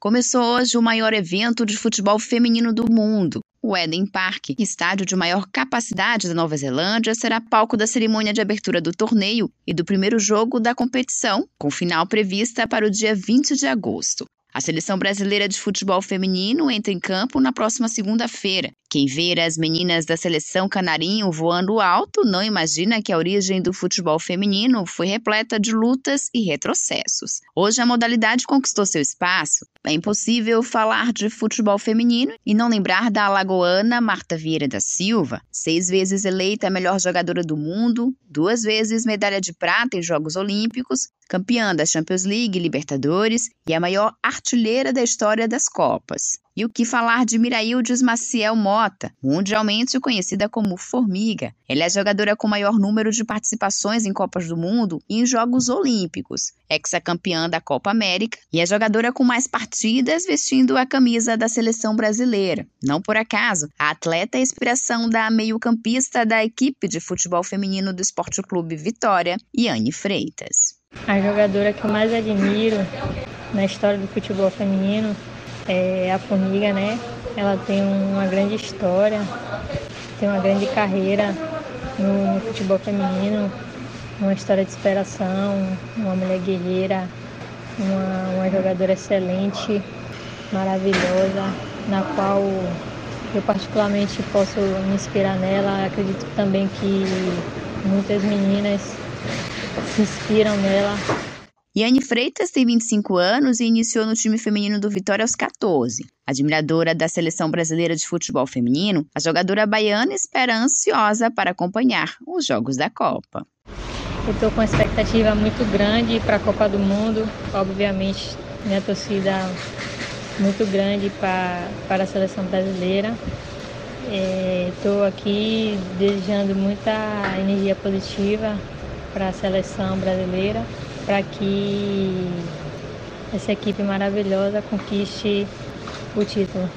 Começou hoje o maior evento de futebol feminino do mundo. O Eden Park, estádio de maior capacidade da Nova Zelândia, será palco da cerimônia de abertura do torneio e do primeiro jogo da competição, com final prevista para o dia 20 de agosto. A seleção brasileira de futebol feminino entra em campo na próxima segunda-feira. Quem ver as meninas da seleção canarinho voando alto não imagina que a origem do futebol feminino foi repleta de lutas e retrocessos. Hoje a modalidade conquistou seu espaço. É impossível falar de futebol feminino e não lembrar da alagoana Marta Vieira da Silva, seis vezes eleita a melhor jogadora do mundo, duas vezes medalha de prata em Jogos Olímpicos, campeã da Champions League, Libertadores e a maior artilheira da história das Copas. E o que falar de Miraildes Maciel Mota, mundialmente conhecida como Formiga. Ela é a jogadora com maior número de participações em Copas do Mundo e em Jogos Olímpicos, ex-campeã da Copa América e a jogadora com mais partidas vestindo a camisa da seleção brasileira. Não por acaso, a atleta é a inspiração da meio-campista da equipe de futebol feminino do Esporte Clube Vitória, Yane Freitas. A jogadora que eu mais admiro na história do futebol feminino é a Formiga, né? Ela tem uma grande história, tem uma grande carreira no, no futebol feminino, uma história de superação, uma mulher guerreira, uma, uma jogadora excelente, maravilhosa, na qual eu particularmente posso me inspirar nela. Acredito também que muitas meninas se inspiram nela Yane Freitas tem 25 anos e iniciou no time feminino do Vitória aos 14. Admiradora da seleção brasileira de futebol feminino, a jogadora baiana espera ansiosa para acompanhar os jogos da Copa. Eu estou com uma expectativa muito grande para a Copa do Mundo. Obviamente, minha torcida muito grande para, para a seleção brasileira. Estou é, aqui desejando muita energia positiva para a seleção brasileira para que essa equipe maravilhosa conquiste o título.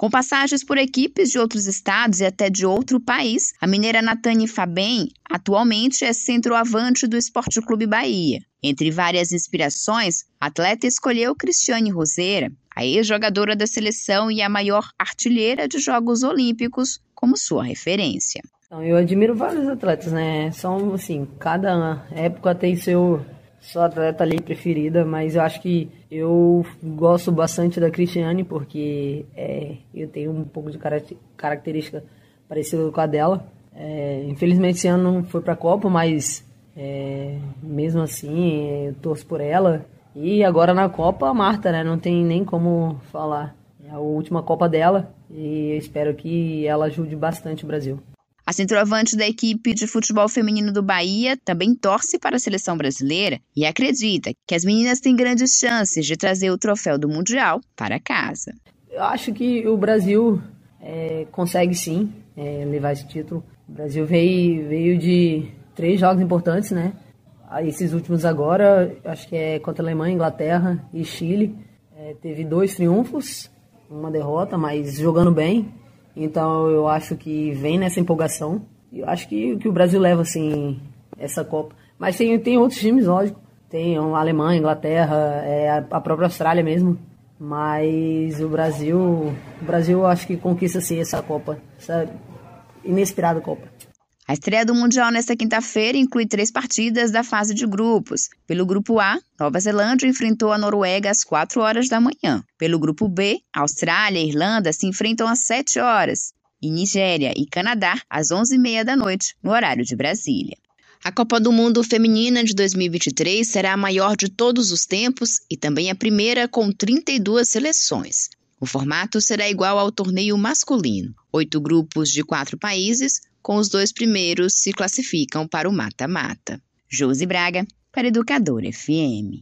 Com passagens por equipes de outros estados e até de outro país, a mineira Natane Fabem atualmente é centroavante do Esporte Clube Bahia. Entre várias inspirações, a atleta escolheu Cristiane Roseira, a ex-jogadora da seleção e a maior artilheira de Jogos Olímpicos, como sua referência. Então, eu admiro vários atletas, né? São, assim, cada época tem seu sua atleta ali preferida, mas eu acho que eu gosto bastante da Cristiane porque é, eu tenho um pouco de característica parecida com a dela. É, infelizmente esse ano não foi para a Copa, mas é, mesmo assim eu torço por ela. E agora na Copa a Marta, né? Não tem nem como falar. É a última Copa dela e espero que ela ajude bastante o Brasil. A centroavante da equipe de futebol feminino do Bahia também torce para a seleção brasileira e acredita que as meninas têm grandes chances de trazer o troféu do Mundial para casa. Eu acho que o Brasil é, consegue sim é, levar esse título. O Brasil veio, veio de três jogos importantes, né? Esses últimos agora, acho que é contra a Alemanha, Inglaterra e Chile. É, teve dois triunfos, uma derrota, mas jogando bem. Então eu acho que vem nessa empolgação. Eu acho que, que o Brasil leva assim essa Copa. Mas tem, tem outros times, lógico. Tem a Alemanha, Inglaterra, é, a própria Austrália mesmo. Mas o Brasil, o Brasil acho que conquista assim essa Copa, essa inesperada Copa. A estreia do Mundial nesta quinta-feira inclui três partidas da fase de grupos. Pelo grupo A, Nova Zelândia enfrentou a Noruega às 4 horas da manhã. Pelo grupo B, Austrália e Irlanda se enfrentam às 7 horas. E Nigéria e Canadá às 11h30 da noite, no horário de Brasília. A Copa do Mundo Feminina de 2023 será a maior de todos os tempos e também a primeira com 32 seleções. O formato será igual ao torneio masculino: oito grupos de quatro países, com os dois primeiros se classificam para o mata-mata. Josi Braga, para Educador FM.